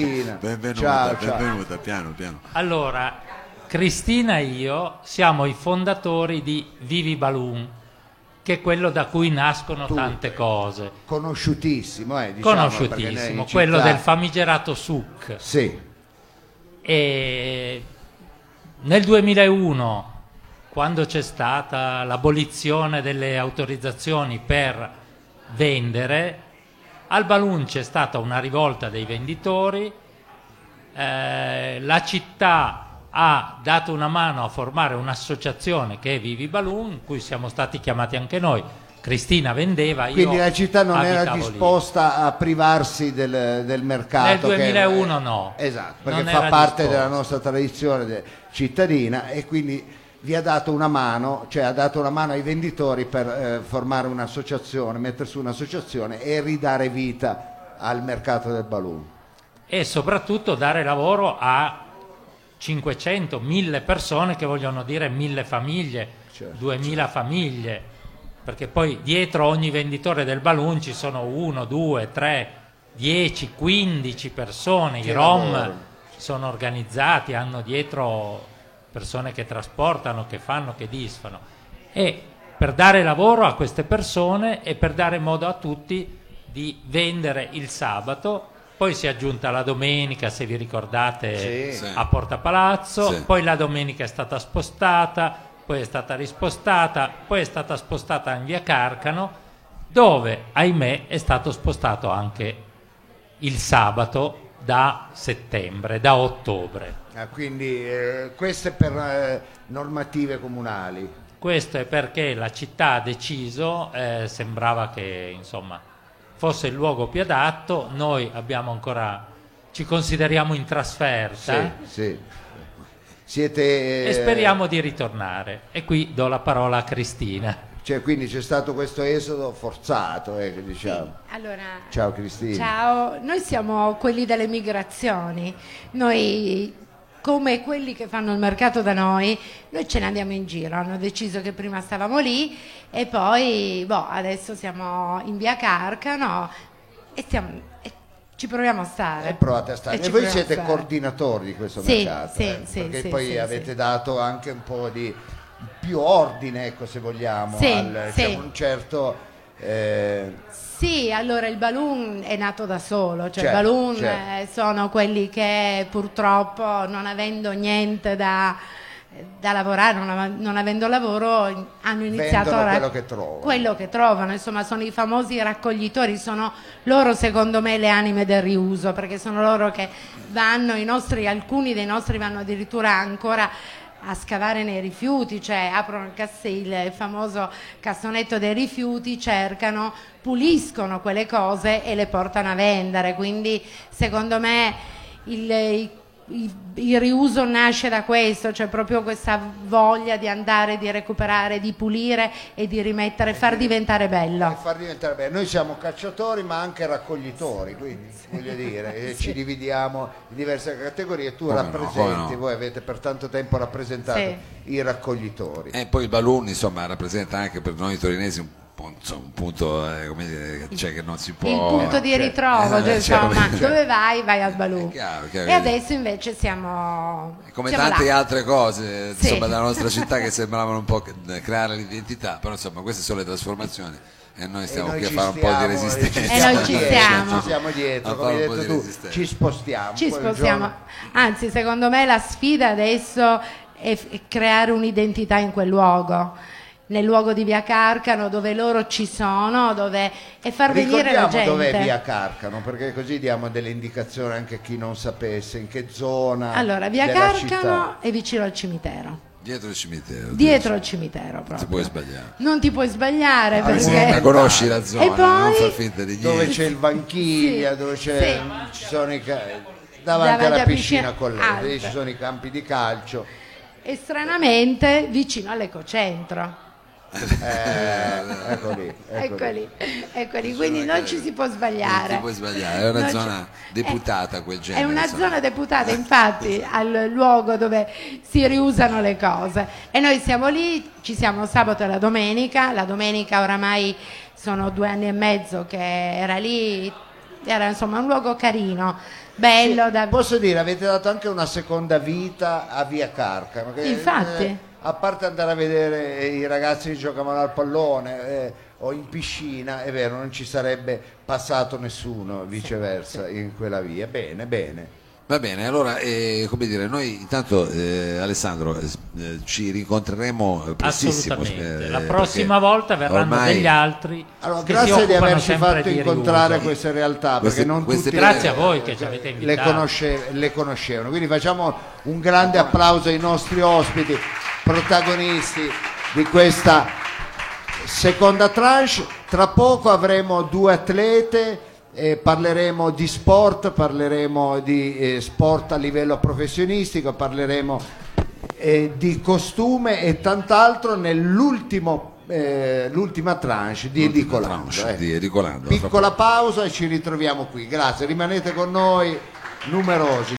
Cristina. Benvenuta, Ciao, ciao. benvenuta, piano, piano. Allora, Cristina e io siamo i fondatori di Vivi Balloon, che è quello da cui nascono Tu. tante cose. Conosciutissimo, eh, diciamo, Conosciutissimo, quello città- del famigerato SUC. Sì, E nel 2001, quando c'è stata l'abolizione delle autorizzazioni per vendere, al Balloon c'è stata una rivolta dei venditori, eh, la città ha dato una mano a formare un'associazione che è Vivi Balloon, in cui siamo stati chiamati anche noi. Cristina vendeva, io quindi la città non era abitavo lì. disposta a privarsi del, del mercato. Nel che- 2001 no. Esatto, perché Non fa parte disposta. della nostra tradizione cittadina e quindi vi ha dato una mano, cioè ha dato una mano ai venditori per eh, formare un'associazione, mettere su un'associazione e ridare vita al mercato del balloon. e soprattutto dare lavoro a 500, 1000 persone che vogliono dire 1000 famiglie, Certo, 2000 famiglie, perché poi dietro ogni venditore del balloon ci sono 1, 2, 3, 10, 15 persone, Che i Rom lavorano. sono organizzati, hanno dietro persone che trasportano, che fanno, che disfano e per dare lavoro a queste persone e per dare modo a tutti di vendere il sabato, poi si è aggiunta la domenica, se vi ricordate, Sì. A Porta Palazzo, Sì. poi la domenica è stata spostata, poi è stata rispostata, poi è stata spostata in via Carcano, dove, ahimè, è stato spostato anche il sabato da settembre, da ottobre. Ah, quindi eh, queste per eh, normative comunali. Questo è perché la città ha deciso, eh, sembrava che insomma, fosse il luogo più adatto, noi abbiamo ancora, ci consideriamo in trasferta Sì, sì. Siete e speriamo di ritornare. E qui do la parola a Cristina. Cioè, quindi c'è stato questo esodo forzato, eh, diciamo. Allora, Ciao Cristina. ciao, noi siamo quelli delle migrazioni, noi come quelli che fanno il mercato da noi, noi ce ne andiamo in giro, hanno deciso che prima stavamo lì e poi boh, adesso siamo in via Carcano e, stiamo, e ci proviamo a stare. E provate a stare. E E, voi siete coordinatori di questo Sì, mercato, sì, eh, sì, perché sì, poi sì, avete sì. dato anche un po' di più ordine, ecco, se vogliamo, Sì, al, sì. c'è un certo eh, Sì, allora il balloon è nato da solo, cioè Certo, i balloon certo. eh, sono quelli che purtroppo non avendo niente da, da lavorare, non, non avendo lavoro, hanno iniziato Vendono a quello che trovano. quello che trovano, insomma sono i famosi raccoglitori, sono loro secondo me le anime del riuso, perché sono loro che vanno, i nostri, alcuni dei nostri vanno addirittura ancora a scavare nei rifiuti, cioè aprono il, casse- il famoso cassonetto dei rifiuti, cercano, puliscono quelle cose e le portano a vendere. Quindi secondo me il, il- il riuso nasce da questo, cioè proprio questa voglia di andare, di recuperare, di pulire e di rimettere, far diventare bello. far diventare bene. Noi siamo cacciatori ma anche raccoglitori, quindi voglio dire, e ci dividiamo in diverse categorie. Tu Come no, rappresenti, come no. voi avete per tanto tempo rappresentato Sì. i raccoglitori. E poi il balloon, insomma, rappresenta anche per noi torinesi un, insomma, un punto, eh, come dire, cioè che non si può... Il punto di cioè, ritrovo, eh, cioè, cioè, insomma, cioè, dove vai? Vai al. È chiaro, chiaro. E adesso invece siamo... Come siamo tante là. altre cose Sì. insomma, della nostra città che sembravano un po' che- creare l'identità, però insomma queste sono le trasformazioni e noi stiamo noi qui a fare un po' di stiamo, resistenza. ci E noi ci siamo. Ci siamo dietro, come hai detto tu, ci spostiamo. Ci spostiamo, anzi secondo me la sfida adesso è creare un'identità in quel luogo, nel luogo di Via Carcano dove loro ci sono dove, e far venire la Ricordiamo gente. dov'è via Carcano, perché così diamo delle indicazioni anche a chi non sapesse in che zona. Allora, Via Carcano città. è vicino al cimitero, Dietro il cimitero. dietro al cimitero proprio. Non si può sbagliare. Non ti puoi sbagliare Ah, perché... La conosci la zona, E poi- non far finta di niente. Dove c'è il vanchiglia, Sì, dove c'è, sì. ci sono i ca- davanti, Davanti alla piscina, piscina lì ci sono i campi di calcio. E stranamente vicino all'ecocentro. Eh, ecco lì, ecco lì. Eccoli, eccoli, quindi non ci si può sbagliare. Non ti puoi sbagliare, è una Non ci- zona deputata quel È genere. una insomma. zona deputata, infatti, al luogo dove si riusano le cose. E noi siamo lì, ci siamo sabato e la domenica. La domenica oramai sono due anni e mezzo che era lì era insomma un luogo carino, bello da... Posso dire, avete dato anche una seconda vita a Via Carcano. Infatti. eh, a parte andare a vedere i ragazzi che giocavano al pallone eh, o in piscina, è vero, non ci sarebbe passato nessuno viceversa in quella via. Bene, bene. Va bene, allora eh, come dire, noi intanto eh, Alessandro eh, eh, ci rincontreremo eh, prestissimo. Assolutamente. eh, La prossima volta verranno ormai degli altri. Allora, che si grazie di averci fatto di incontrare riuso. queste realtà, Queste- perché non queste- tutti Grazie a le- voi che ci avete le, invitato. conosce- le conoscevano. Quindi facciamo un grande applauso ai nostri ospiti, protagonisti di questa seconda tranche. Tra poco avremo due atlete. eh, parleremo di sport, parleremo di eh, sport a livello professionistico, parleremo eh, di costume e tant'altro nell'ultimo, eh, l'ultima tranche di Edicolando. tranche ecco. Piccola pausa e ci ritroviamo qui. Grazie, rimanete con noi numerosi.